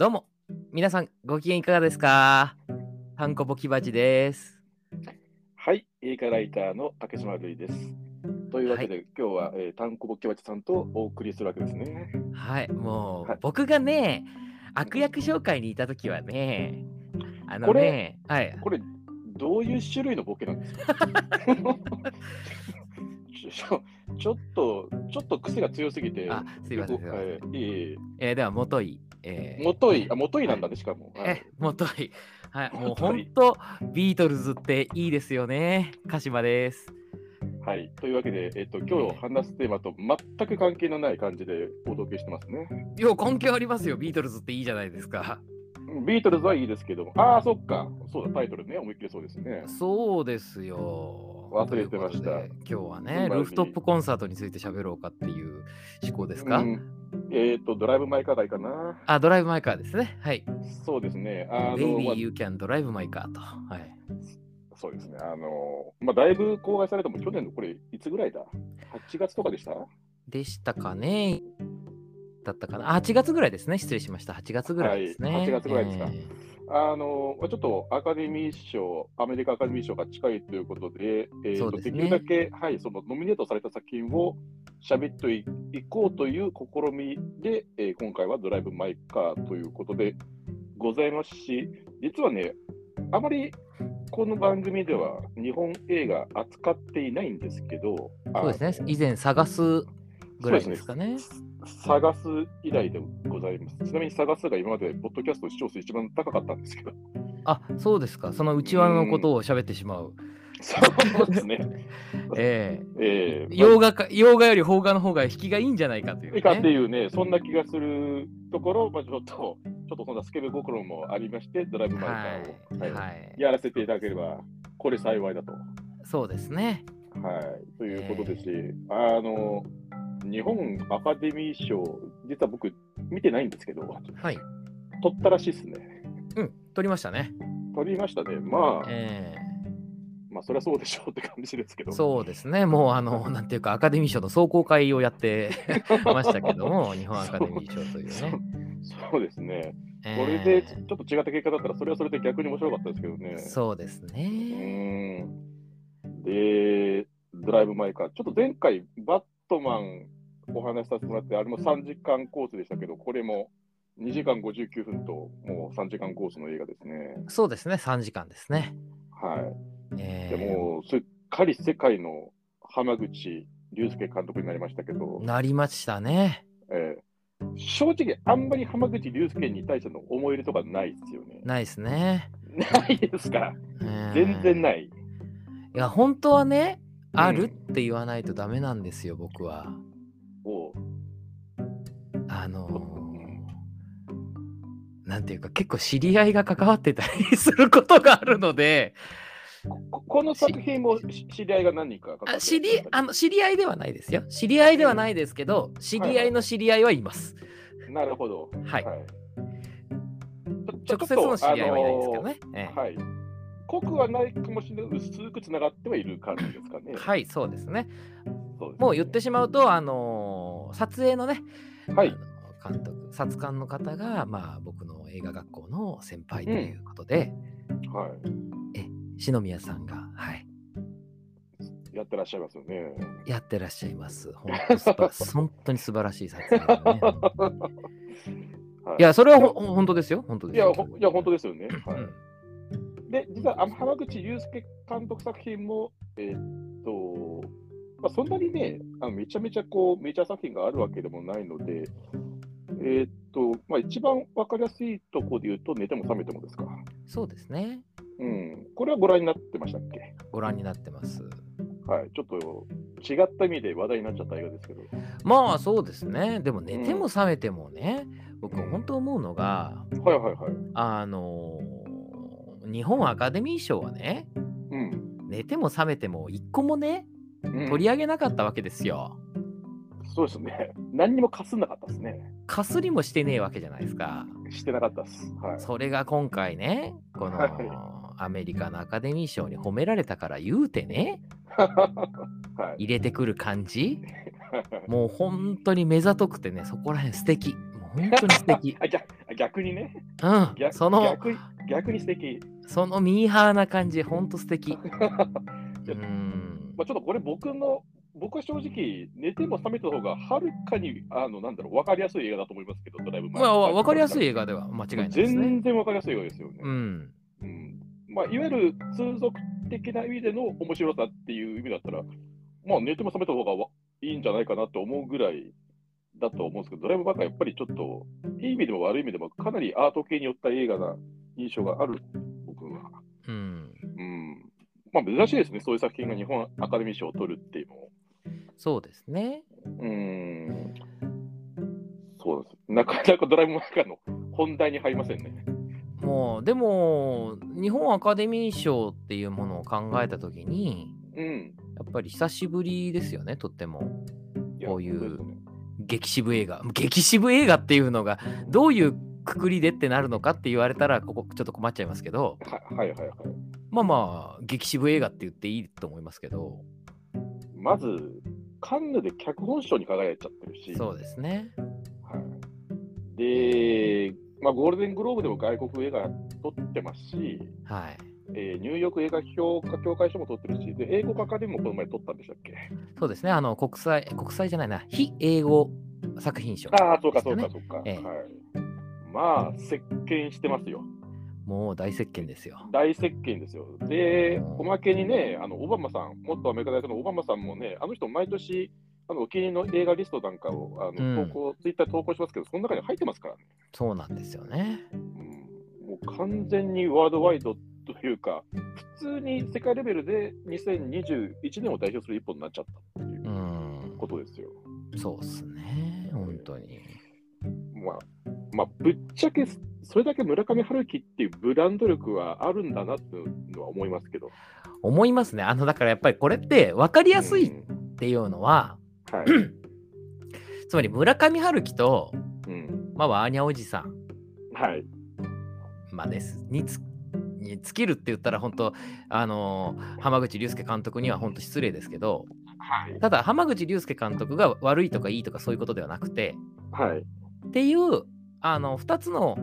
どうも、皆さんご機嫌いかがですか？タンコボキバチです。はい、映画ライターの竹島るいです。というわけで、今日は、えー、単行本キワチさんとお送りするわけですね。はい、もう、はい僕がね、悪役紹介にいたときはね、あのこねれ、はい、これ、どういう種類のボケなんですか？ちょっと、ちょっと癖が強すぎて、あすいませんええーでは、もとい、ええー、元い、あ、元いなんだね、しかも。はいえ、もとい、はい、もう本当、ビートルズっていいですよね。鹿島です。はい、というわけで、えっと、今日話すテーマと全く関係のない感じでお届けしてますね。いや、関係ありますよ、ビートルズっていいじゃないですか。ビートルズはいいですけども、ああ、そっか、そうだ、タイトルね、思いっきりそうですね。そうですよ。忘れてました今日はね、ルーフトップコンサートについて喋ろうかっていう思考ですか、うんえっ、と、ドライブ・マイ・カーがいいかな。あ、ドライブ・マイ・カーですね。はい。そうですね。あの、ま Baby, あ you can drive my car と。はい。そうですね。あの、まあ、だいぶ公開されたのも去年のこれ、いつぐらいだ ?8 月とかでした？でしたかね。だったかな。あ8月ぐらいですね。失礼しました。8月ぐらいですね。はい8月ぐらいですかえあの、まあちょっとアカデミー賞、アメリカアカデミー賞が近いということで、えーとねできるだけ、はい、そのノミネートされた作品を喋っていいこうという試みで、えー今回はドライブ・マイ・カーということでございますし、実はね、あまりこの番組では日本映画扱っていないんですけど、ーそうですね。以前、探すぐらいですかね。探す以来でございます。ちなみに探すが今までポッドキャスト視聴数一番高かったんですけど。あ、そうですか。その内輪のことを喋ってしまう。そうですね。ええー、え洋画か、洋画より邦画の方が引きがいいんじゃないかという、ね。かっていうね、そんな気がするところ、まあ、ちょっと、ちょっとそんなスケベ心もありまして、ドライブ・マイ・カーを、はい。はいはい。やらせていただければ、これ幸いだと。そうですね。はい、ということですし、あの、日本アカデミー賞、実は僕、見てないんですけど、はい。取ったらしいですね。うん、撮りましたね。取りましたね。まあ、えまあ、そりゃそうでしょうって感じですけど。えそうですね。もう、あの、なんていうか、アカデミー賞の壮行会をやって ましたけども、日本アカデミー賞というね。そうですね。えこれえでちょっと違った結果だったら、それはそれで逆に面白かったですけどね。そうですうね。ーん。で、ドライブ・マイ・カー、ちょっと前回、バットマンお話しさせてもらって、あれも3時間コースでしたけど、これも2時間59分と、もう3時間コースの映画ですね。そうですね。3時間ですね。はい。えでも、すっかり世界の浜口竜介監督になりましたけどえ、なりましたね。えー正直、あんまり浜口竜介に対しての思い入れとかないですよね。ないですね。ないですか？ええ全然ない。いや、本当はね、うんあるって言わないとダメなんですよ、僕は。おうあのーなんていうか、結構知り合いが関わってたりすることがあるので、ここの作品もし知り合いが何人か関わってあ知りあの知り合いではないですよ。知り合いではないですけど、知り合いの知り合いはいます。なるほど。はい直接の知り合いはいないですけど。ね。はい。濃くはないかもしれない、薄くつながってはいる感じですかね。はい、そうですね。そうですねもう言ってしまうと、あのー撮影のね、はい監督、撮監の方が、まあ、僕の映画学校の先輩ということで、はい。篠宮さんが、はい、やってらっしゃいますよね。やってらっしゃいます。本当すば 本当に素晴らしい撮影だね。はいいや、それはほ本当ですよ。本当ですよ。いや、ほいや本当ですよね。はうんい。で、実はあの浜口竜介監督作品も、えーっと、まあ、そんなにね、あのめちゃめちゃこうメジャー作品があるわけでもないので、えーっと、まあ、一番わかりやすいところで言うと、寝ても覚めてもですか。そうですね。うん。これはご覧になってましたっけ？ご覧になってます。はい。ちょっと違った意味で話題になっちゃった映画ですけど。まあそうですね。でも寝ても覚めてもね、僕本当思うのが、はいはいはい。あのー日本アカデミー賞はね、うん。寝ても覚めても一個もね、うん取り上げなかったわけですよ。そうですね。何にもかすんなかったですね。かすりもしてねえわけじゃないですか。してなかったです。はい。それが今回ね、このはアメリカのアカデミー賞に褒められたから言うてね、はい。入れてくる感じ、もう本当に目ざとくてね、そこら辺素敵。もう本当に素敵 あ逆逆にねうん逆その逆逆に素敵そのミーハーな感じ本当素敵。まあ、ちょっとこれ僕の僕は正直寝ても覚めた方がはるかにあのなんだろう分かりやすい映画だと思いますけどドライブ前。まあわ分かりやすい映画では間違いないですね。全然分かりやすい映画ですよね、うん。うん。まあ、いわゆる通俗的な意味での面白さっていう意味だったら、まあ、寝ても覚めた方がわいいんじゃないかなと思うぐらいだと思うんですけど、ドライブバカやっぱりちょっと、いい意味でも悪い意味でも、かなりアート系によった映画な印象がある。うんうん。まあ、珍しいですね、そういう作品が日本アカデミー賞を取るっていうのも。そうですねうん。そうです。なかなかドライブバカの本題に入りませんね。もうでも日本アカデミー賞っていうものを考えた時にうん。やっぱり久しぶりですよねとってもやこういう激渋映画激渋映画っていうのがどういうくくりでってなるのかって言われたらここちょっと困っちゃいますけどははいはいはい。まあまあ激渋映画って言っていいと思いますけど。まず、カンヌで脚本賞に輝いちゃってるし、そうですね。はい、で、まあ、ゴールデングローブでも外国映画撮ってますし、はい。えーニューヨーク映画評価協会賞も撮ってるし、で英語アカデミーもこの前撮ったんでしたっけ？そうですね。あの国際国際じゃないな。非英語作品賞ああ、そうかそうかそうか。ええ。はい、まあ、席巻してますよ。もう大石鹸ですよ大接見ですよ。でう、んおまけにね、あのオバマさん、元アメリカ大統領のオバマさんもね、あの人、毎年、あのお気に入りの映画リストなんかをあうんの投稿、ツイッター投稿しますけど、その中に入ってますからね。そうなんですよねうんもう完全にワールドワイドというか、普通に世界レベルで2021年を代表する一本になっちゃったっていううんことですよ。そうっすね本当にまあ、まあ、ぶっちゃけ、それだけ村上春樹っていうブランド力はあるんだなっていうのは思いますけど。思いますねあのだからやっぱりこれって分かりやすいっうんていうのは、はい。つまり村上春樹と、うん。まあ、ワーニャおじさん、はい。まあ、ですにつに尽きるって言ったら本当あのー浜口竜介監督には本当失礼ですけどはい。ただ浜口竜介監督が悪いとかいいとかそういうことではなくてはい。っていうあの2つの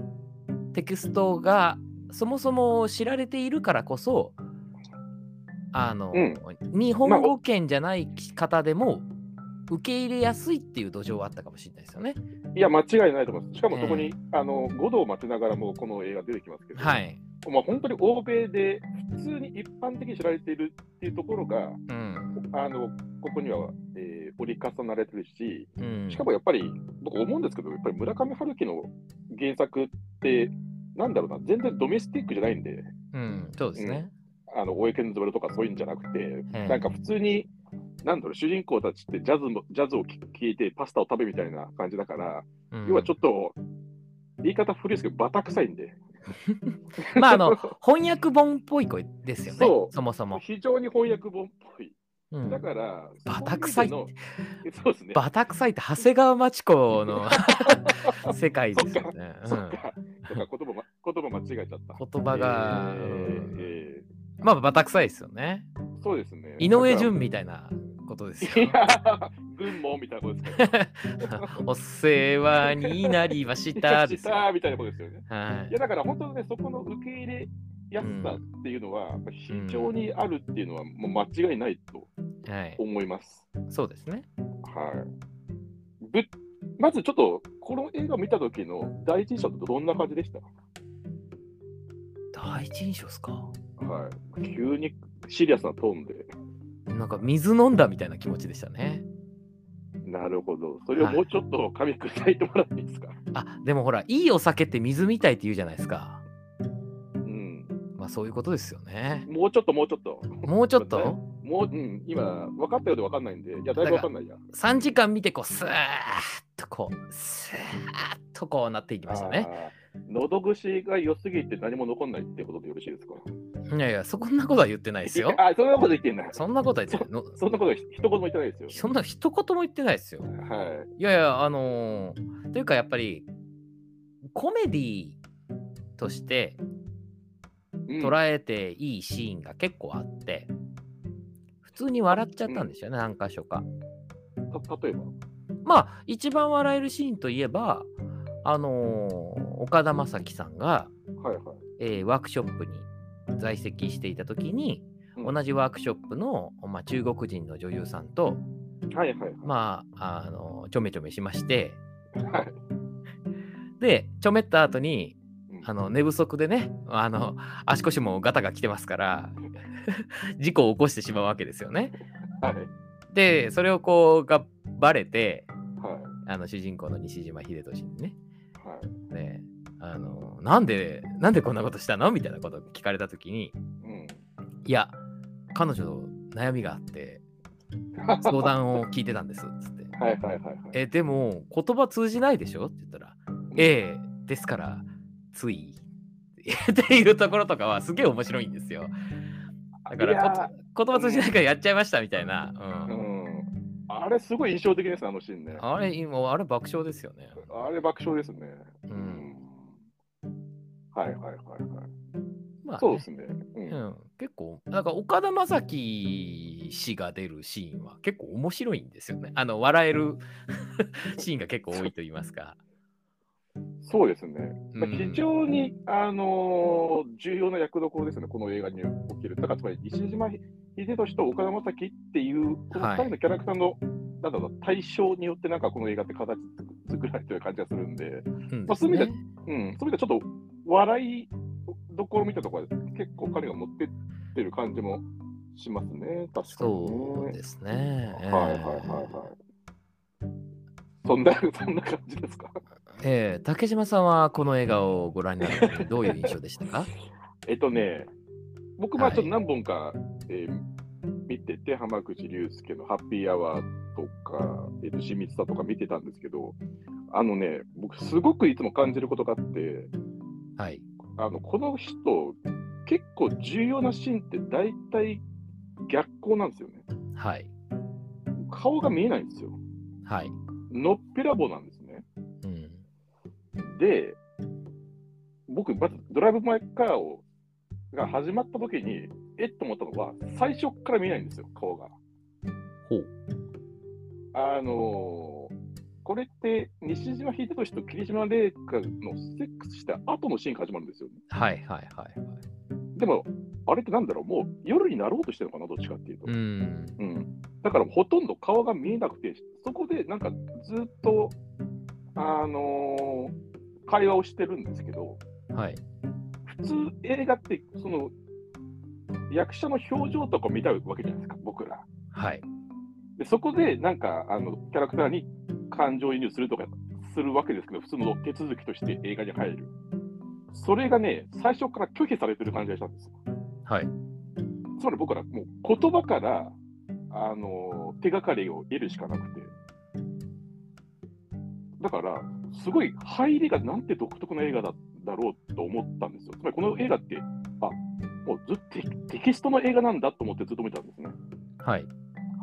テキストがそもそも知られているからこそあの、うん日本語圏じゃない方でも受け入れやすいっていう土壌はあったかもしれないですよね。いや、間違いないと思います。しかもそこに、あの、5度を待ちながらもこの映画出てきますけど、はい。まあ、本当に欧米で普通に一般的に知られているっていうところが、うん。あのここには、えー折り重なれてるし、うん、しかもやっぱり僕思うんですけど、やっぱり村上春樹の原作って、なんだろうな、全然ドメスティックじゃないんで、うん、そうですね。あの大江健三とかそういうんじゃなくて、ええなんか普通に、なんだろう、主人公たちってジャズもジャズを聴いてパスタを食べみたいな感じだから、うん要はちょっと、言い方古いですけど、バタ臭いんで、まああの翻訳本っぽい声ですよね。そうそもそも。非常に翻訳本っぽい。うんだから、バタ臭い そうですね。バタ臭いって長谷川町子の 世界ですよね。そっか、そっか言葉ま言葉間違えちゃった。言葉が、えーうんえまあバタ臭いですよね。ーそうですね。井上順みみたいなことですいよ。や、軍もみたいなことですか？お世話になりましたら。ですよ。したみたいなことですよね。はいいや、だから本当にね、そこの受け入れやすさっていうのは、やっぱ非常にあるっていうのは、もう間違いないとはい。思います。そうですね。はい。ぶまずちょっと、この映画を見た時の第一印象ってどんな感じでした？第一印象ですか？はい。急にシリアスなトーンで。なんか水飲んだみたいな気持ちでしたね。なるほど。それをもうちょっと噛み砕いてもらっていいですか？あでもほら、いいお酒って水みたいって言うじゃないですか。うん。まあそういうことですよね。もうちょっと、もうちょっと。もうちょっと？もう、うん、今、分かったようで分かんないんで、いや、だいぶ分かんないや。3時間見てこうスーッとこうスーッとこうなっていきましたね。喉越しが良すぎて何も残んないってことでよろしいですか？いやいやそんなことは言ってないですよ。あ、そんなこと言ってんない。そんなことは言ってないの。そんなことひ一言も言ってないですよ。そんな一言も言ってないですよ。はいやいやあのーというかやっぱりコメディとしてい。うん捉えていいシーンが結構あって、普通に笑っちゃったんですよね、何箇所か。た例えば？まあ一番笑えるシーンといえばあのー岡田将生さんが、はいはい。えーワークショップに在籍していた時に、うん同じワークショップの、まあ、中国人の女優さんと、はいはいはい。まあ、あのちょめちょめしましてはいでちょめった後にうんあの寝不足でねあの足腰もガタが来てますから 事故を起こしてしまうわけですよね。はいでそれをこうがバレてはいあの主人公の西島秀俊にねはい。であのなんでなんでこんなことしたの？みたいなことを聞かれた時にうん。いや彼女悩みがあって相談を聞いてたんですっつって はいはいはいはい。えでも言葉通じないでしょ？って言ったらええですからついって言っているところとかはすげえ面白いんですよだから言葉通じないからやっちゃいましたみたいな、ーうんうん。あれすごい印象的です、あのシーンね。あれ今あれ爆笑ですよねあれ爆笑ですね。うん。はいはいはいはい。まあねそうですね。う。うんん、結構、なんか岡田将生氏が出るシーンは結構面白いんですよね。あの、笑える シーンが結構多いと言いますか。そうですね。まあうん非常に、あのー重要な役どころですね、この映画に起きる。だからつまり、西島秀俊と岡田将生っていう、この2人のキャラクターの、なんだろう、対象によって、なんかこの映画って形作られてる感じがするんで、うんまあそういう意味でうん、そういう意味ではちょっと笑いどころ見たところで、結構彼が持ってってる感じもしますね、確かに、ね。そうですね。はいはいはいはい。そんな、そんな感じですか？えー竹島さんはこの映画をご覧になってどういう印象でしたか？えっとね、僕、まあはいちょっと何本か、えー見てて、浜口竜介のハッピーアワーとか、えっと、清水さとか見てたんですけど、あのね、僕、すごくいつも感じることがあって、はい。あのこの人、結構重要なシーンって大体逆光なんですよね。はい。顔が見えないんですよ。はい。のっぺらぼうなんですね。うん。で、僕、まずドライブ・マイ・カーをが始まった時に、えっと思ったのは、最初から見えないんですよ、顔が。ほう。あのーこれって西島秀俊と桐島玲香のセックスした後のシーンから始まるんですよね。はいはいはいはい。でも、あれってなんだろう、もう夜になろうとしてるのかな、どっちかっていうと。うん。うん、だからほとんど顔が見えなくて、そこでなんかずっと、あのー会話をしてるんですけど、はい。普通映画ってその役者の表情とか見たいわけじゃないですか、僕ら。はい。でそこでなんかあのキャラクターに感情移入するとかするわけですけど、普通の手続きとして映画に入る。それがね、最初から拒否されてる感じがしたんですよ。はい。つまり僕らもう言葉からあの手がかりを得るしかなくて。だから、すごい入りがなんて独特な映画だだろうと思ったんですよ。つまりこの映画って、あもうずっとテテキストの映画なんだと思ってずっと見てたんですね。はい。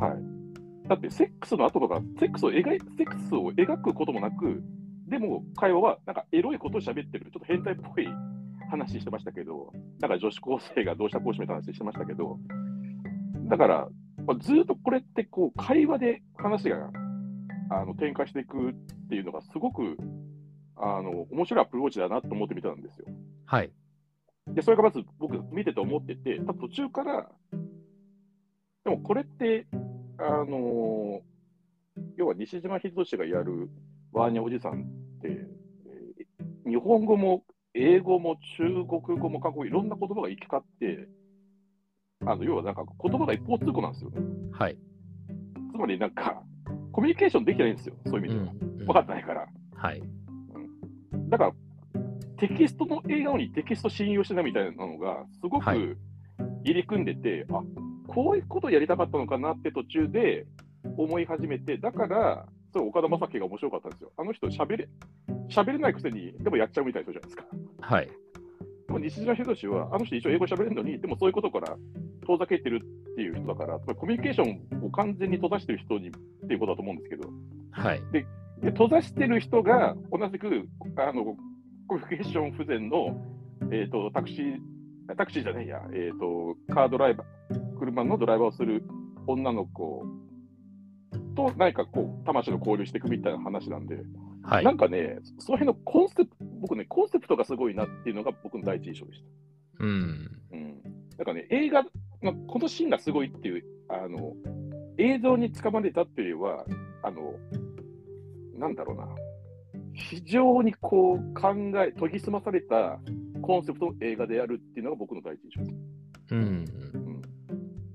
はい。だって、セックスの後とか、セックスを描いセックスを描くこともなく、でも会話はなんかエロいことを喋ってる、ちょっと変態っぽい話してましたけど、なんか女子高生がどうしたこうしたみたいな話してましたけど、だから、まあずっとこれってこう会話で話があの展開していくっていうのがすごくあの面白いアプローチだなと思って見たんですよ。はい。で、それがまず僕見てて思ってて、多分途中から、でもこれって、あの要は西島秀俊がやるワーニャおじさんって、えー日本語も英語も中国語も韓国語いろんな言葉が行き交って、あの要はなんか言葉が一方通行なんですよね。はい。つまりなんか、コミュニケーションできてないんですよ、そういう意味では。うん分かってないから。はい。だから、テキストの映画にテキスト信用してないみたいなのが、すごくはい入り組んでて、あこういうことやりたかったのかなって途中で思い始めて、だから、それ岡田将生が面白かったんですよ。あの人喋れ、喋れないくせに、でもやっちゃうみたいな人じゃないですか。はい。でも西島秀俊は、あの人一応英語喋れるのに、でもそういうことから遠ざけてるっていう人だから、コミュニケーションを完全に閉ざしてる人にっていうことだと思うんですけど、はい。で閉ざしてる人が同じくあのコミュニケーション不全の、えー、とタクシー、タクシーじゃねえや、えーと、カードライバー、車のドライバーをする女の子と何かこう、魂の交流していくみたいな話なんで、はいな。んかね、その辺のコンセプト、僕ね、コンセプトがすごいなっていうのが僕の第一印象でした。うん。うん、なんかね、映画、まあ、このシーンがすごいっていう、あの映像につかまれたっていうよりは、あの、なんだろうな、非常にこう考え、研ぎ澄まされたコンセプトの映画であるっていうのが僕の第一印象です。うん。うん、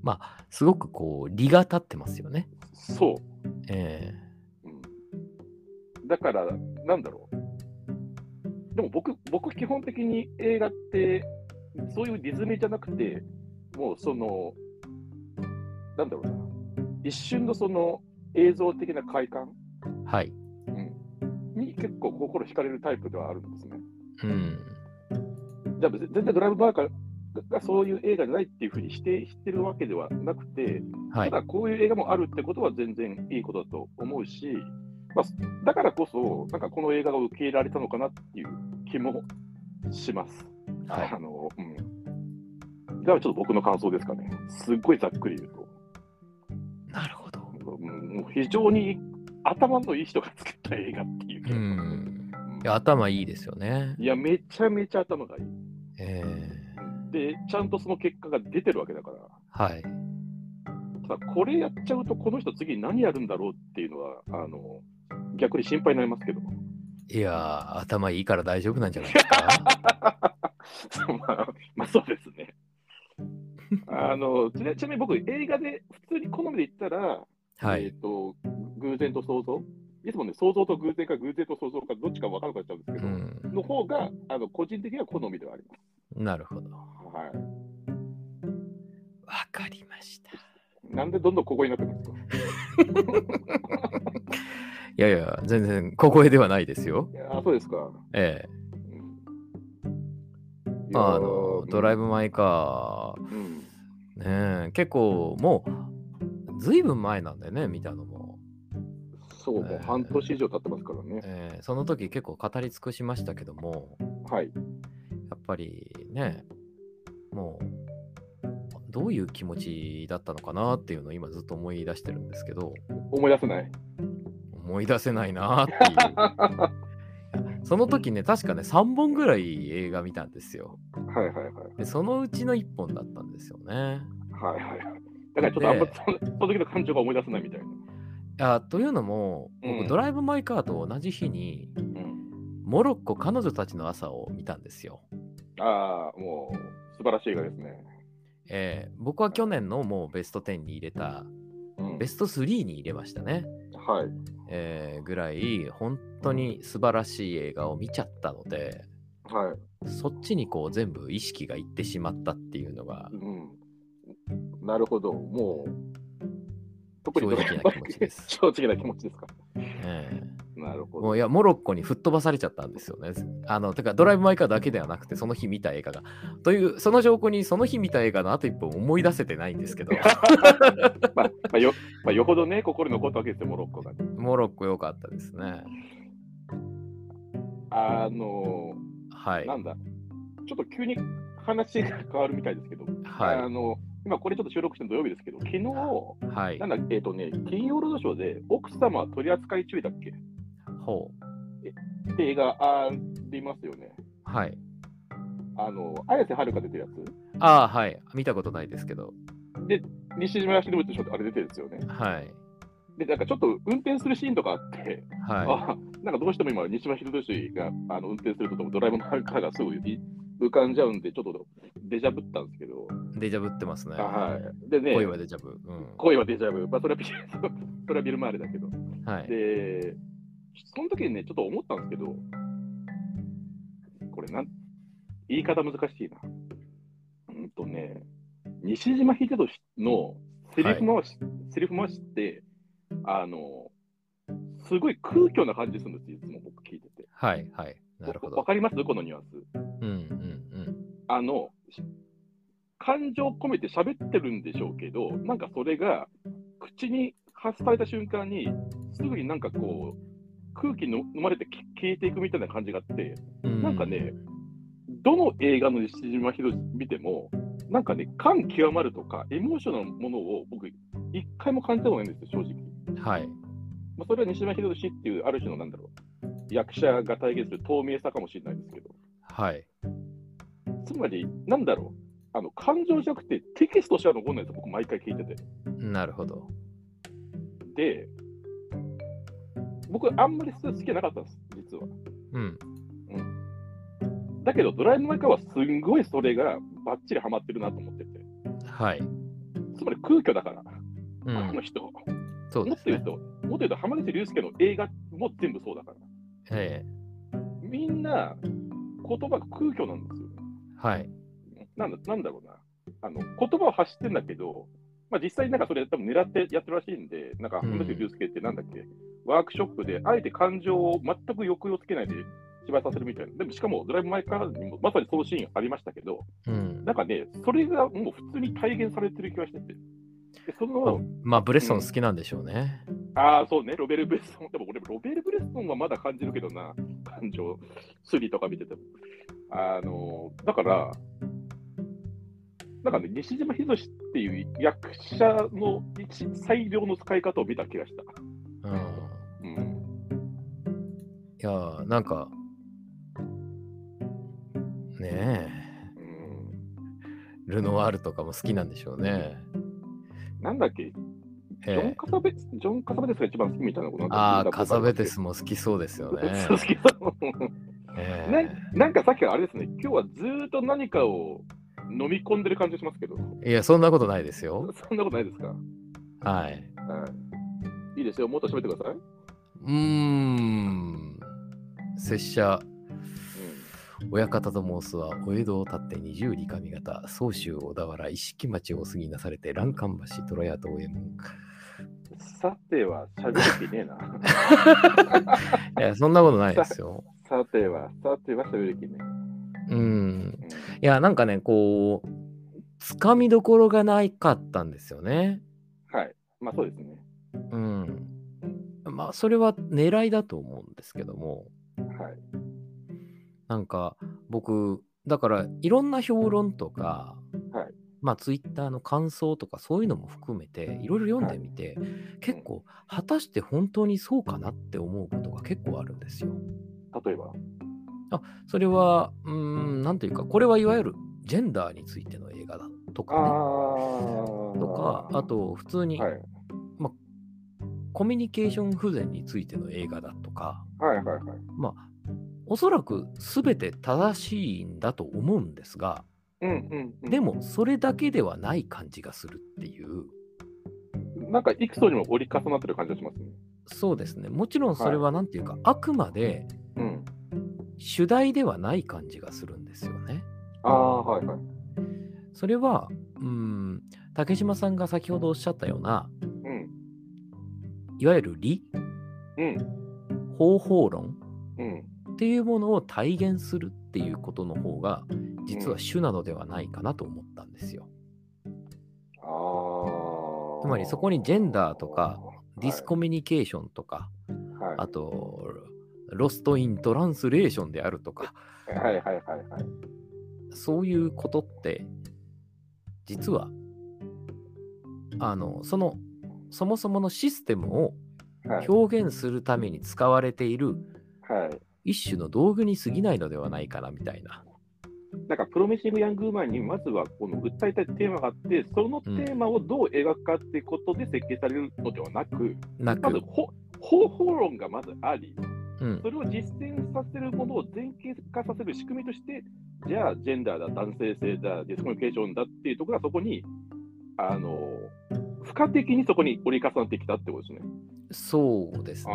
まあ、すごくこう、理が立ってますよね。そう。えうん、だから、なんだろう。でも僕、僕、基本的に映画って、そういうリズムじゃなくて、もうその、なんだろうな、一瞬のその映像的な快感、えはい。うん、に結構心惹かれるタイプではあるんですね。うん。じゃあ、全然ドライブ・バーカーがそういう映画じゃないっていうふうに否定してるわけではなくて、はいた。だこういう映画もあるってことは全然いいことだと思うし、まあ、だからこそ、なんかこの映画が受け入れられたのかなっていう気もします。はいあのうん。ちょっと僕の感想ですかね。すっごいざっくり言うと。なるほど。うん、もう非常に頭のいい人が作った映画っていう気うん。いや、頭いいですよね。いや、めちゃめちゃ頭がいい。ええで、ちゃんとその結果が出てるわけだから。はい。ただ、これやっちゃうと、この人次何やるんだろうっていうのは、あの、逆に心配になりますけど。いやー、頭いいから大丈夫なんじゃないですか？まあ、まあ、そうですね。あのちなちなみに僕、映画で普通に好みで言ったら、はい。えっ、と、偶然と想像いつもね、想像と偶然か偶然と想像かどっちか分からなくなっちゃうんですけうど、ん。の方が、あの、個人的には好みではありまなるほど。す。はわかりました。い。なんでどんどんここになってくるんですか？いやいや、全然小声ではないですよ。あ、そうですか。ええうんまあ、あの、ドライブ。ブ・マイ・カうん。ー、ねえ、結構もう、ずいぶん前なんでね、見たのも。そう、もう半年以上経ってますからね。ええその時結構語り尽くしましたけども、はい。やっぱりね、もう、どういう気持ちだったのかなっていうのを今ずっと思い出してるんですけど、思い出せない。思い出せないなっていう。その時ね、確かね、3本ぐらい映画見たんですよ。はいはいはい。で、そのうちの1本だったんですよね。はいはいはい。だからちょっとあんまでそのその時の感情が思い出せないみたいな。いやというのも、僕、うんドライブ・マイ・カーと同じ日に、うん。モロッコ彼女たちの朝を見たんですよ。ああ、もう素晴らしい映画ですね。えー僕は去年のもうベスト10に入れた、うんベスト3に入れましたね。はい。えーぐらい、本当に素晴らしい映画を見ちゃったので、はい。そっちにこう全部意識がいってしまったっていうのがうん。なるほど。もう、特に正直な気持ちです 正直な気持ちですか？えなるほど。ーもういや、モロッコに吹っ飛ばされちゃったんですよね。あの、てか、ドライブ・マイ・カーだけではなくて、その日見た映画が。という、その証拠に、その日見た映画のあと一本思い出せてないんですけど、まあ、まあ、よ、まあ、よほどね、心に残ったわけですよ、モロッコが。モロッコ良かったですね。あのはい。なんだ、ちょっと急に話が変わるみたいですけど、あはの今これちょっと収録してるの土曜日ですけど、昨日、い。はいな。んだ、えっ、とね、金曜ロードショーで、奥様は取り扱い注意だっけ？ほって映画ありますよね。う。はい。あの、綾瀬はるか出てるやつ？ああ、はい。見たことないですけど。西島秀俊でしょあれ出てるんですよね。はい。で、なんかちょっと運転するシーンとかあって、はあなんかどうしても今、西島秀俊があの運転するとドライブの中がすぐ浮かんじゃうんで、ちょっとデジャブったんですけど、い。デジャブってますね。あはい。でね、恋はデジャブ。うん。恋はデジャブ、まあ、それはビそれはビルマーレだけど。はい。で、その時にね、ちょっと思ったんですけど、これなん、言い方難しいな。うんとね、西島秀俊のセリフ回し、セリフ回しって、あの、すごい空虚な感じするんですよ、いつも僕聞いてて。はい。はい。なるほど。わかります？このニュアンス。うんうんあの、感情込めて喋ってるんでしょうけど、なんかそれが口に発された瞬間に、すぐになんかこう、空気に飲まれてき消えていくみたいな感じがあって、うん。なんかね、どの映画の西島秀俊見ても、なんかね、感極まるとか、エモーショナルなものを僕、一回も感じたことないんですよ、正直。はい。まあ、それは西島秀俊っていう、ある種のなんだろう、役者が体現する透明さかもしれないですけど、はい。つまり、なんだろう、あの感情じゃなくてテキストしか残んないんですよ、僕、毎回聞いてて。なるほど。で、僕、あんまり好きじゃなかったんです、実は。うん。だけど、ドライブ・マイ・カーはすんごいそれがバッチリハマってるなと思ってて、はい。つまり空虚だから、うこのん。人、もそうですね。っと言うと、もっと言うと、浜口竜介の映画も全部そうだから、えみんな言葉が空虚なんですよ。えはい。なんだなんだろうな、あの言葉を発してんだけど、まあ、実際なんかそれ多分狙ってやってるらしいんで、なんかうん浜口竜介ってなんだっけ、ワークショップであえて感情を全く抑揚つけないで芝居させるみたいな。でもしかもドライブ・マイ・カーにもまさにそのシーンありましたけど、うんなんかね、それがもう普通に体現されてる気がしてて。でそまの、まあ、ブレッソン好きなんでしょうね。ああ、そうね、ロベル・ブレストン。でも俺、ロベル・ブレストンはまだ感じるけどな、感情、スリとか見てても。あの、だから、なんかね、西島秀俊っていう役者の一最良の使い方を見た気がした。うん。うん。いやー、なんか、ねうん、え、ルノワールとかも好きなんでしょうね。なんだっけ、ジョン・ええカサベジョン・カサベテスが一番好きみたいなことああ、カサベテるスも好きそうですよね。好きそう。えななんかさっきからあれですね、今日はずーっと何かを飲み込んでる感じしますけど、えいや、そんなことないですよ。そんなことないですか、はい。はい、いいですよ、もっと喋ってください。うーん。拙者、親方と申すは、お江戸を立って二十里上方、総州小田原、一色町を過ぎなされて、欄干橋、虎屋と右衛門。さては喋る気ねえな。いや、そんなことないですよ。さては、さては喋る気ねえ。うん。うんいや、なんかね、こう、つかみどころがないかったんですよね。はい。まあそうですね。うん。まあ、それは狙いだと思うんですけども、はい。なんか僕、だからいろんな評論とか、はいまあツイッターの感想とかそういうのも含めていろいろ読んでみて、結構果たして本当にそうかなって思うことが結構あるんですよ。例えば？それは、うーん、なんというか、これはいわゆるジェンダーについての映画だとかね。あとか、あと普通に、はい。コミュニケーション不全についての映画だとか、はいはいはい。まあ、おそらく全て正しいんだと思うんですが、うんうん、うん。でもそれだけではない感じがするっていう、なんか幾層にも折り重なってる感じがしますね。そうですね、もちろんそれはなんていうか、あくまでうん。主題ではない感じがするんですよね。ああ、はいはい。それは、うん、竹島さんが先ほどおっしゃったような、うん。いわゆる理、うん。方法論うん。っていうものを体現するっていうことの方が、実は主なのではないかなと思ったんですよ。ああ。つまりそこにジェンダーとか、ディスコミミュニケーションとか、はい、あと、ロストイントランスレーションであるとか、はいはいはいはい。そういうことって、実は、あの、その、そもそものシステムをはい。表現するために使われているはい。一種の道具に過ぎないのではないかなみたいな。なんかプロミシング・ヤング・ウーマンにまずはこの訴えたいテーマがあって、そのテーマをどう描くかっていうことで設計されるのではなく、なく、まずほ方法論がまずあり、うん、それを実践させるものを前傾化させる仕組みとして、じゃあ、ジェンダーだ、男性性だ、ディスコミュニケーションだっていうところがそこに、あの、付加的にそこに折り重なってきたってことですね。そうですね。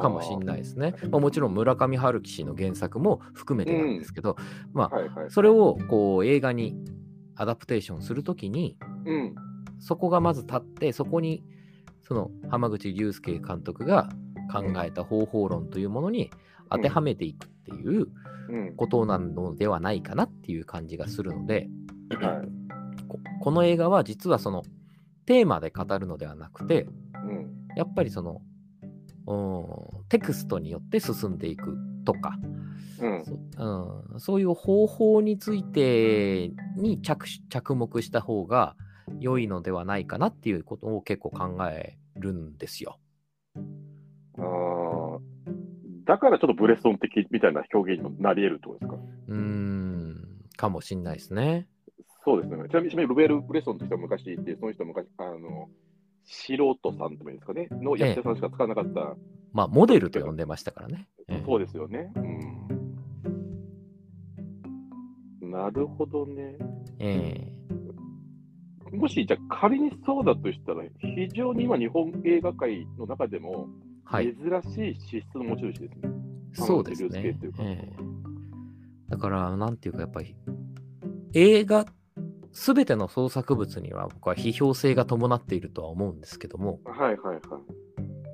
かもしんないですね。まあ、もちろん村上春樹氏の原作も含めてなんですけど、まあ、はいはい。それをこう映画にアダプテーションするときに、うん。そこがまず立って、そこにその浜口竜介監督が考えた方法論というものに当てはめていくっていううん。ことなのではないかなっていう感じがするので、はい。ここの映画は実はそのテーマで語るのではなくて、うん。やっぱりその、うんテクストによって進んでいくとか、うん。そうん、そういう方法についてに着手着目した方が良いのではないかなっていうことを結構考えるんですよ。あーだからちょっとブレストン的みたいな表現にもなり得るってことですか？うーん、かもしんないですね。そうですね。ちなみに、ちなみにルベール・ブレストンとしては昔いて、その人は昔、あの、素人さんでもいいですかね、の役者さんしか使わなかった、まあ、モデルと呼んでましたからね。ええそうですよね。うん。なるほどね。えもし、じゃあ仮にそうだとしたら、非常に今、日本映画界の中でもはい、珍しい資質の持ち主ですね。そうですねええだから、なんていうか、やっぱり、映画、すべての創作物には僕は批評性が伴っているとは思うんですけども、はいはいはい。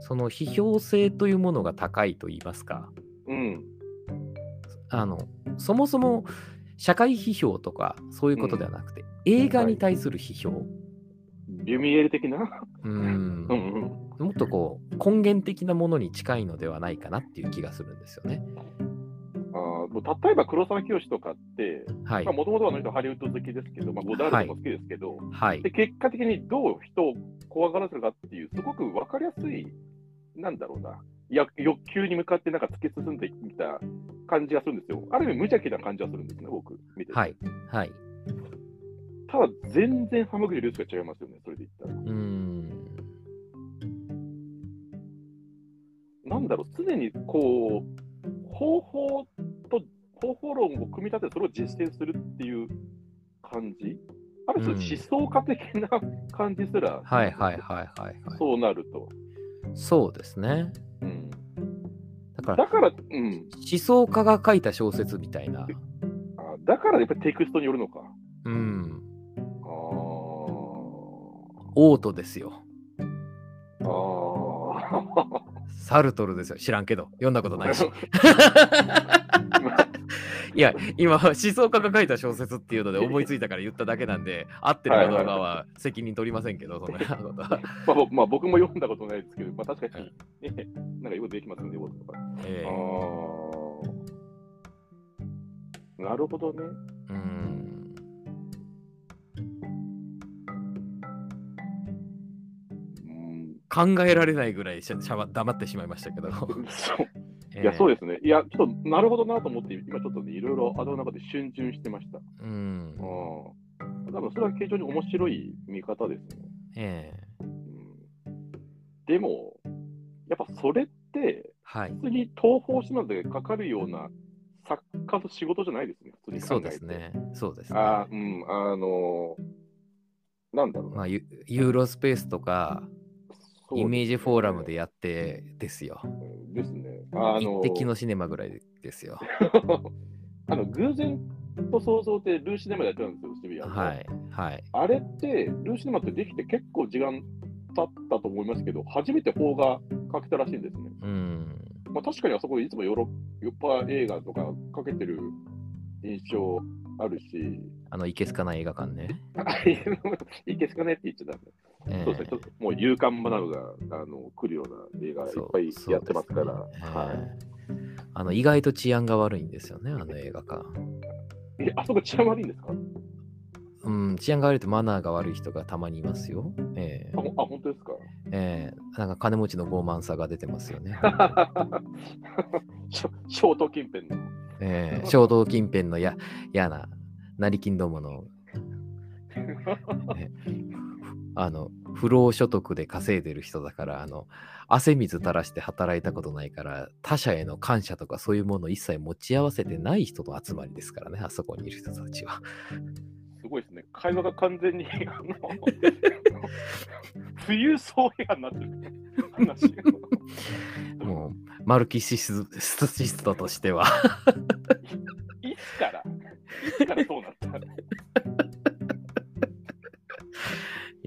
その批評性というものが高いと言いますか、うん。あの、そもそも社会批評とかそういうことではなくて、映画に対する批評、リュミエール的なうん。もっとこう根源的なものに近いのではないかなっていう気がするんですよね。もう例えば黒沢清とかって、はい。もともとはあの人ハリウッド好きですけど、まあ、ゴダールドも好きですけど、はいで。結果的にどう人を怖がらせるかっていう、すごく分かりやすい、なんだろうな、や欲求に向かってなんか突き進んできた感じがするんですよ。ある意味無邪気な感じがするんですね、僕、見てて。はい。はい。ただ、全然ハマグリルースが違いますよね、それで言ったら。う。なんだろう、常にこう、方法と方法論を組み立てて、それを実践するっていう感じ？ある種、うん思想家的な感じすら、はいはいはいはいはい。そうなると。そうですね。うん、だからだから、うん、思想家が書いた小説みたいな。あだからやっぱりテクストによるのか。うん。あーオートですよ。あー。サルトルですよ。知らんけど。読んだことないし。ま いや、今、思想家が書いた小説っていうので思いついたから言っただけなんで、合ってるかどうかは責任取りませんけど、そんなことは。まあぼまあ、僕も読んだことないですけど、まあ、確かに、ね、なんかよくできますよね、オートとか。ええああ。なるほどね。うん。考えられないぐらいしゃしゃば黙ってしまいましたけど。そう いや、そうでですね。いや、ちょっとなるほどなと思って、今ちょっとね、いろいろ頭の中で逡巡してました。す。うん。うん。多分それは非常に面白い見方ですね。ええうん、でも、やっぱそれって、はい。普通に東宝シネマでかかるような作家の仕事じゃないですね、普通に。そうですね。そうですね。あーうん、あのーなんだろうな。まあ、ユユーロスペースとか、イメージフォーラムでややってですよ。ですね。あの一滴のシネマぐらいですよ。あの偶然と想像でルーシネマでやってたんですよ、渋谷の。はい。はい。あれって、ルーシネマってできて結構時間経ったと思いますけど、初めて邦がかけたらしいんですね。うん。まあ、確かにあそこいつもヨーロッパ映画とかかけてる印象あるし、あの、いけすかない映画館ね。いけすかねって言っちゃダメ。ええ。そうですね、ちょっともう勇敢学ぶがあの来るような映画いっぱいやってますから、ねはええあの意外と治安が悪いんですよね、あの映画館。い。え、あそこ治安悪いんですか？うん、治安が悪いとマナーが悪い人がたまにいますよ。ええ。あ、本当ですか？ええ。なんか金持ちの傲慢さが出てますよね。ショショート近辺の。ええ。衝動近辺のや嫌な成金どもの あの不労所得で稼いでる人だからあの汗水垂らして働いたことないから他者への感謝とかそういうものを一切持ち合わせてない人の集まりですからねあそこにいる人たちは。すごいですね。会話が完全に、あの、富裕層映画になってる話が。もうマルキシスシストとしてはいつからいつからそうなっ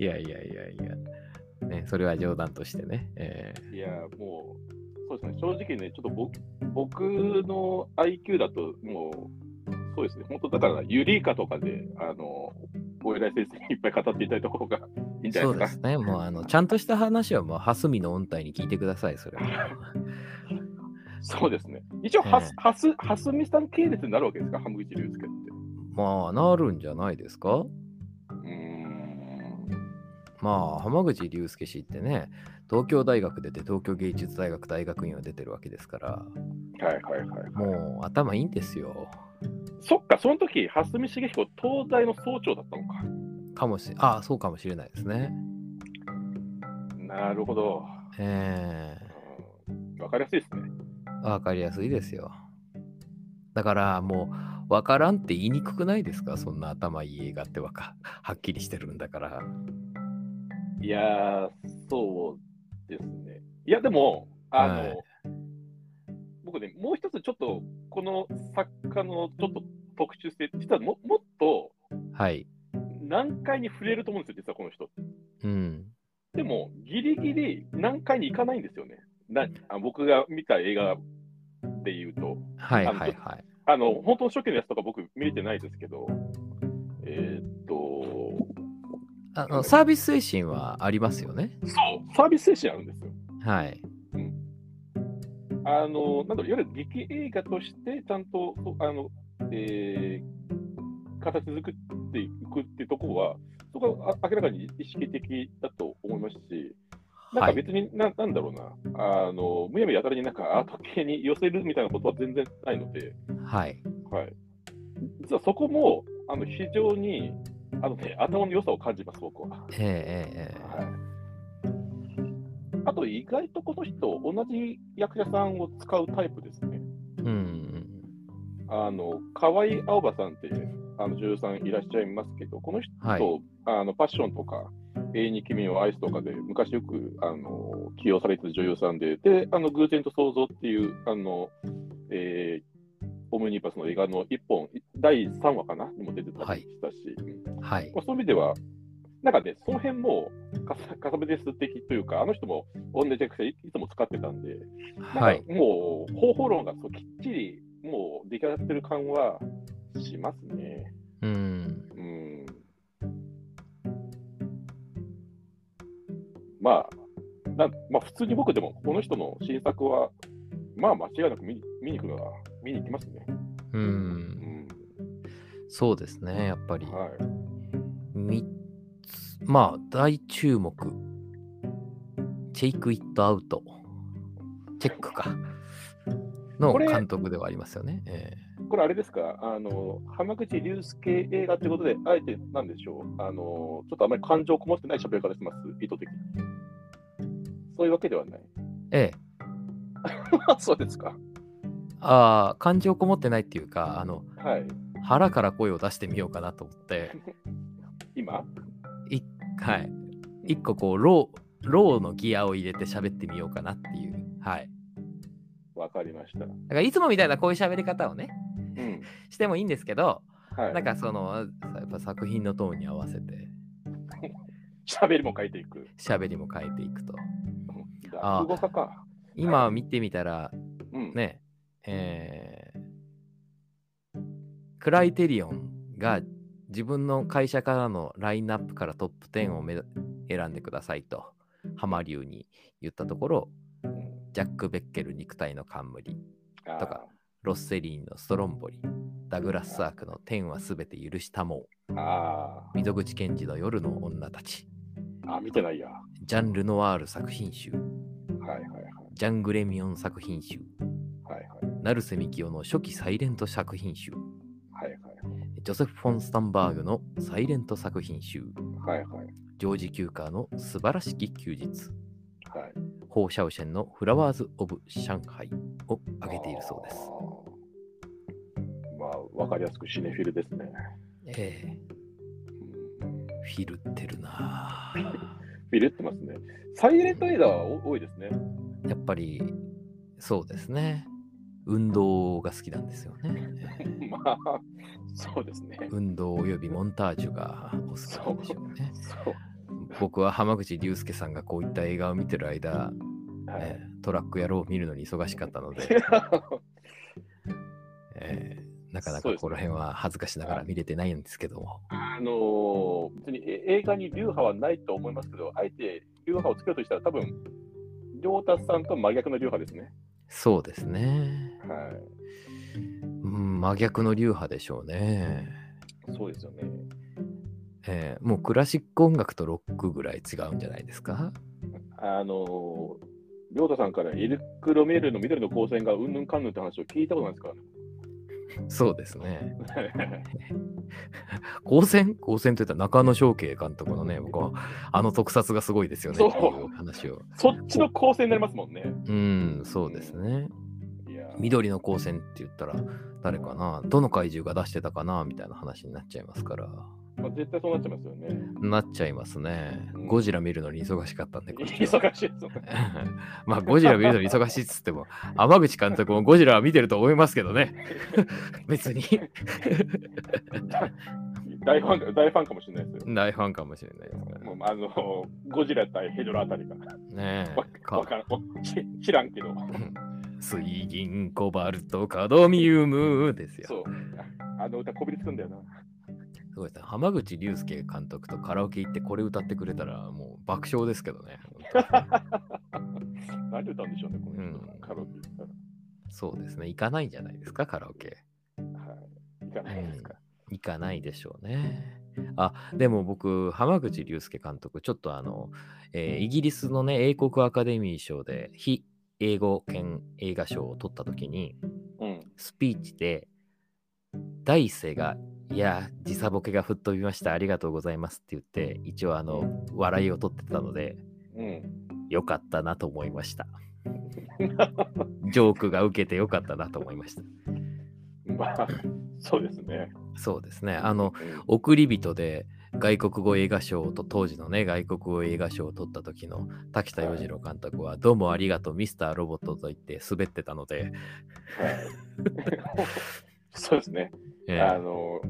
やいやいやいや、ね、それは冗談としてね。えいや、もう、そうですね、正直ね、ちょっと僕僕の IQ だと、もう、そうですね、本当だから、ユリイカとかで、あの、お偉い先生にいっぱい語っていただいた方がいいんーじゃないでか？そうですすね。もうあのちゃんとした話はもう蓮見の音体に聞いてください、それは。そうですね。一応、はすええ、はす、はすみさん系列になるわけですか、浜口竜介って。まあ、なるんじゃないですか？まあ、浜口竜介氏ってね、東京大学出て東京芸術大学大学院を出てるわけですから、はいはいはい。もう頭いいんですよ。そっか、その時、蓮見茂彦、東大の総長だったのか。かもしあそうかもしれないですね。なるほど。えうんわかりやすいですね。ー、わかりやすいですよ。だからもう、わからんって言いにくくないですか？そんな頭いい映画ってわかはっきりしてるんだから。いやー、そうですね。いや、でも、あの、はい僕ね、もう一つちょっと、この作家のちょっと特殊性、実はももっとはい。難解に触れると思うんですよ、実はこの人。うん。でも、ギリギリ難解にいかないんですよね。なあ僕が見た映画で言うと。はいはいはい。あの、本当の初期のやつとか僕見れてないですけど、えーっと、あのサービス精神はありますよね。そう、サービス精神あるんですよ。はい。あの、なんだろう、いわゆる劇映画として、ちゃんと、あの、えー形作っていくっていうところは、そこはあ明らかに意識的だと思いますし、なんはい。か別に、ななんだろうな、あの、むやみやたらになんかアート系に寄せるみたいなことは全然ないので、はい。はい。実はそこも、あの、非常に、あのね、頭の良さを感じます、僕は。えええええはい。あと、意外とこの人、同じ役者さんを使うタイプですね。えうん。あの、河合青葉さんっていうあの女優さんいらっしゃいますけど、この人、はいあのパッションとか、永遠に君を愛すとかで、昔よくあの起用されてた女優さんで、で、あの偶然と想像っていう、あの、えーオムニバスの映画の1本、第3話かなにも出てたりしたし、うんはい。まあ、そういう意味では、なんかね、その辺もかさ、かさべです的というか、あの人も同じ役者いいつも使ってたんで、はい。なんかもう方法論がそうきっちりもう出来上がってる感はしますね。うん。うん。まあ、なまあ、普通に僕でもこの人の新作は、まあ間違いなく見に見に行くのは見に行きますね。う。うんん。そうですね。やっぱり。はい。三つ。まあ、大注目。チェイク・イット・アウト。チェックか。のこれ監督ではありますよね。えこれあれですか、あの、浜口竜介映画ってことで、あえてなんでしょう、あの、ちょっとあまり感情こもってない喋り方してます、意図的に。そういうわけではない。えええ。そうですか。ああ、感情こもってないっていうか、あの、はい。腹から声を出してみようかなと思って、今？いはい。一個こう、ロー、ローのギアを入れて喋ってみようかなっていう。はい。わかりました。だからいつもみたいなこういう喋り方をね、うん。してもいいんですけど、はい。なんかその、やっぱ作品のトーンに合わせて、喋りも変えていく。喋りも変えていくと。落語家か。今見てみたら、うん。ね、えークライテリオンが自分の会社からのラインナップからトップ10をめ選んでくださいと、ハマリューに言ったところ、うんジャック・ベッケル肉体の冠、とかロッセリーンのストロンボリ、ダグラス・サークの天はすべて許したもあう、溝口健二の夜の女たち、ーあ、見てないや。はジャン・ルノワール作品集、いはいはい。ジャン・グレミオン作品集、はいはい成瀬幹雄の初期サイレント作品集、ジョセフ・フォン・スタンバーグのサイレント作品集、はいはいジョージ・キューカーの素晴らしき休日、はい。ホー・シャオシェンのフラワーズ・オブ・上海を挙げているそうです。まあ、わかりやすくシネフィルですね。ええうんフィルってるなぁ フィルってますね。サイレント映画は多多いですね。やっぱり、そうですね。運動が好きなんですよね。まあ、そうですね。運動およびモンタージュがお好きなんでしょうね。そう。僕は浜口竜介さんがこういった映画を見てる間、はいえートラック野郎を見るのに忙しかったので、えーなかなかこの辺は恥ずかしながら見れてないんですけども。あのー別にえ映画に流派はないと思いますけど、あえて流派をつけるとしたら、多分亮太さんと真逆の流派ですね。そうですね。はい。うん、真逆の流派でしょうね。そうですよね。えーもうクラシック音楽とロックぐらい違うんじゃないですか？あのー、りょうたさんからエルクロメールの緑の光線がうんぬんかんぬんって話を聞いたことないですからね。そうですね。光線？光線といったら中野翔慶監督のね、僕はあの特撮がすごいですよねそうっていう話を。そっちの光線になりますもんね。うん、そうですね。いやー緑の光線って言ったら誰かな？どの怪獣が出してたかな？みたいな話になっちゃいますから。まあ、絶対そうなっちゃいますよね。なっちゃいますねうん。ゴジラ見るのに忙しかったんで、忙しいですよね。まあ、ゴジラ見るのに忙しいっつっても、天口監督もゴジラは見てると思いますけどね。別に 大ファンか大ファンかもしれないですよ。大ファンかもしれないですからもうあのゴジラ対ヘドラあたりが。ねわえ。かわからん知らんけど。水銀、コバルト、カドミウムですよ。そう。あの歌こびりつくんだよな。すごいですね。浜口竜介監督とカラオケ行ってこれ歌ってくれたらもう爆笑ですけどね。何歌うんでしょうね、この人。うんカラオケ行ったら。そうですね。行かないんじゃないですか、カラオケ。はい。行かないですか。行かないでしょうね。あ、でも僕、浜口竜介監督、ちょっとあの、えーイギリスのね、英国アカデミー賞で非英語圏映画賞を取った時に、うん。スピーチで、第一声が、いや、時差ボケが吹っ飛びました、ありがとうございますって言って、一応あの、笑いを取ってたので、うん。よかったなと思いました。ジョークが受けてよかったなと思いました。まあ、そうですね。そうですね。あの、うん送り人で外国語映画賞と当時のね外国語映画賞を取った時の滝田洋次郎監督は、どうもありがとうミスターロボットと言って滑ってたので、はい。そうですね。えあの、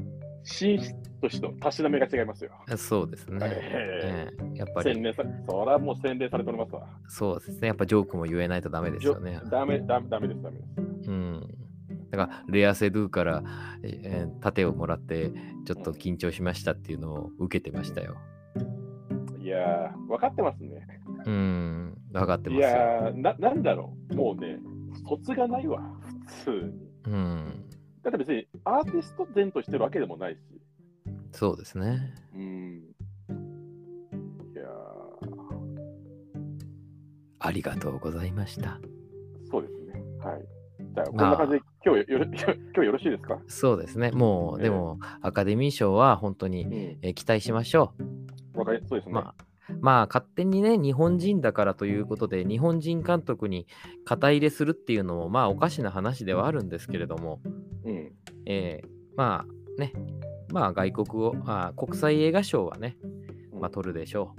紳士としてのたしなめが違いますよ。えそうですね、えええ。やっぱり。洗練さそれはもう洗練されておりますわ。そうですね。やっぱジョークも言えないとダメですよね。ダメ、ダメ、ダメです、ダメです。うんだからレアセドゥから、えー盾をもらってちょっと緊張しましたっていうのを受けてましたよいやー、分かってますね。うん分かっていますよやーな、なんだろう。もうね、卒がないわ、普通に。うんだって別にアーティスト前としてるわけでもないし。そうですねうん。いやありがとうございましたー、そうですね。はい。じゃあ、こんまあな感じで今日よろ今日よろしいですか？そうですね。もう、ええでも、アカデミー賞は本当に、うん。えー期待しましょわかりそうですう。ね。まあ、まあ、勝手にね、日本人だからということで、日本人監督に肩入れするっていうのも、まあ、おかしな話ではあるんですけれども、うん。えーまあ、ね、まあ、外国語、あ国際映画賞はね、まあ、取るでしょ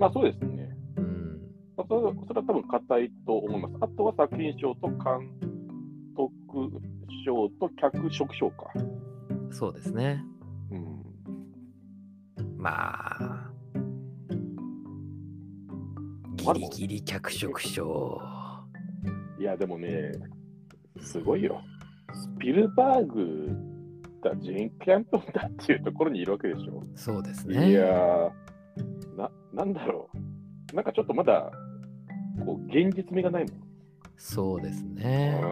まあそうですね。う。うん。まあ、それはそれは多分硬いと思います。あとは作品賞と監督賞と脚色賞か。そうですね。うん。まあ、ギリギリ脚色賞。いや、でもね、すごいよ。スピルバーグだ、ジェン・キャントンだっていうところにいるわけでしょ。そうですいね。やーな、なんだろう。なんかちょっとまだ、こう、現実味がないもん。そうですね。う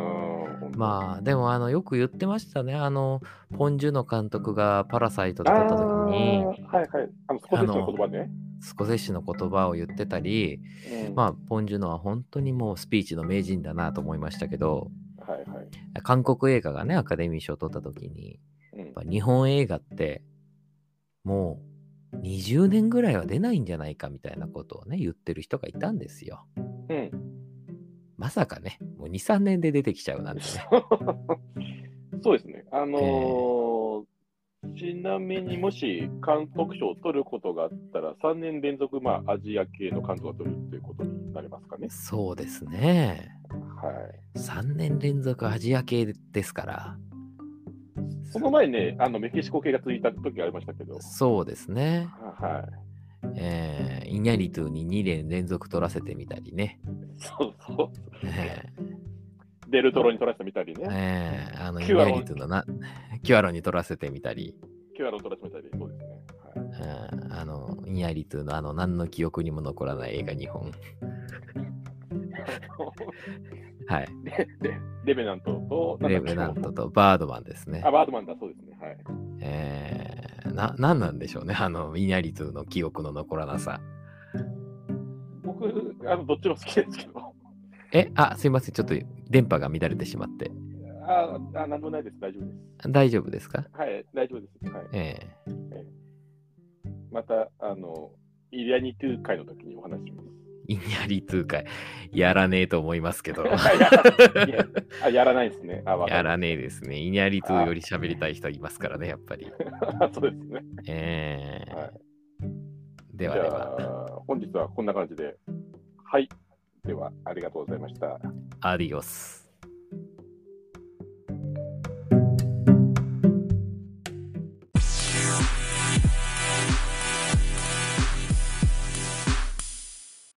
んまあでもあのよく言ってましたね。あのポン・ジュノ監督がパラサイトで撮った時にあーはいはい。あの、スコセッシの言葉ね。スコセッシの言葉を言ってたり、うんまあポン・ジュノは本当にもうスピーチの名人だなと思いましたけど、はいはい。韓国映画がねアカデミー賞を取った時に、うんやっぱ日本映画ってもう20年ぐらいは出ないんじゃないかみたいなことをね言ってる人がいたんですよ。うん。まさかね、もう2、3年で出てきちゃうなんてね。そう ですね。あのーちなみにもし監督賞を取ることがあったら、3年連続、まあ、アジア系の監督が取るっていうことになりますかね。そうですね。はい。3年連続アジア系ですから。その前ね、あのメキシコ系が続いた時がありましたけど、そうですね。はい。えーイニャリトゥに2年連続取らせてみたりね。そうそう。えデルトロに取らせてみたりーね。えーあのキュアロンのな、キュアロンに取らせてみたり、キュアロン取らせてみたり、そうですね。はいうんあのイニャリトゥのあの何の記憶にも残らない映画2本。はい。ででレベナントと、レベナントとバードマンですねあ、。バードマンだ、そうですね。はい。えーな、なんなんでしょうね。あの、イニャリトゥの記憶の残らなさ。僕、あのどっちも好きですけど。え、あ、すいません。ちょっと電波が乱れてしまって。ああ、なんでもないです。大丈夫です。大丈夫ですか？はい、大丈夫です。はい、ええまた、あの、イリアニトゥ会の時にお話しします。イニャリトゥ会。やらねえと思いますけど。やいやらないですね。やらねえですね。イニャリトゥより喋りたい人いますからね、やっぱり。そうですね。ええはいではでは、あ、本日はこんな感じで。はい。では、ありがとうございました。アディオス。